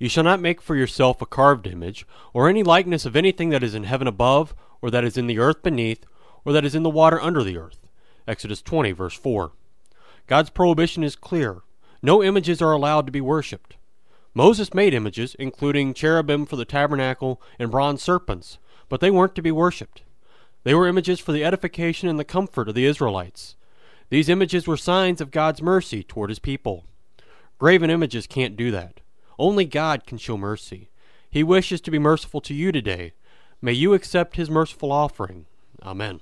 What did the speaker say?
You shall not make for yourself a carved image, or any likeness of anything that is in heaven above, or that is in the earth beneath, or that is in the water under the earth. Exodus 20, verse 4. God's prohibition is clear. No images are allowed to be worshipped. Moses made images, including cherubim for the tabernacle and bronze serpents, but they weren't to be worshipped. They were images for the edification and the comfort of the Israelites. These images were signs of God's mercy toward his people. Graven images can't do that. Only God can show mercy. He wishes to be merciful to you today. May you accept his merciful offering. Amen.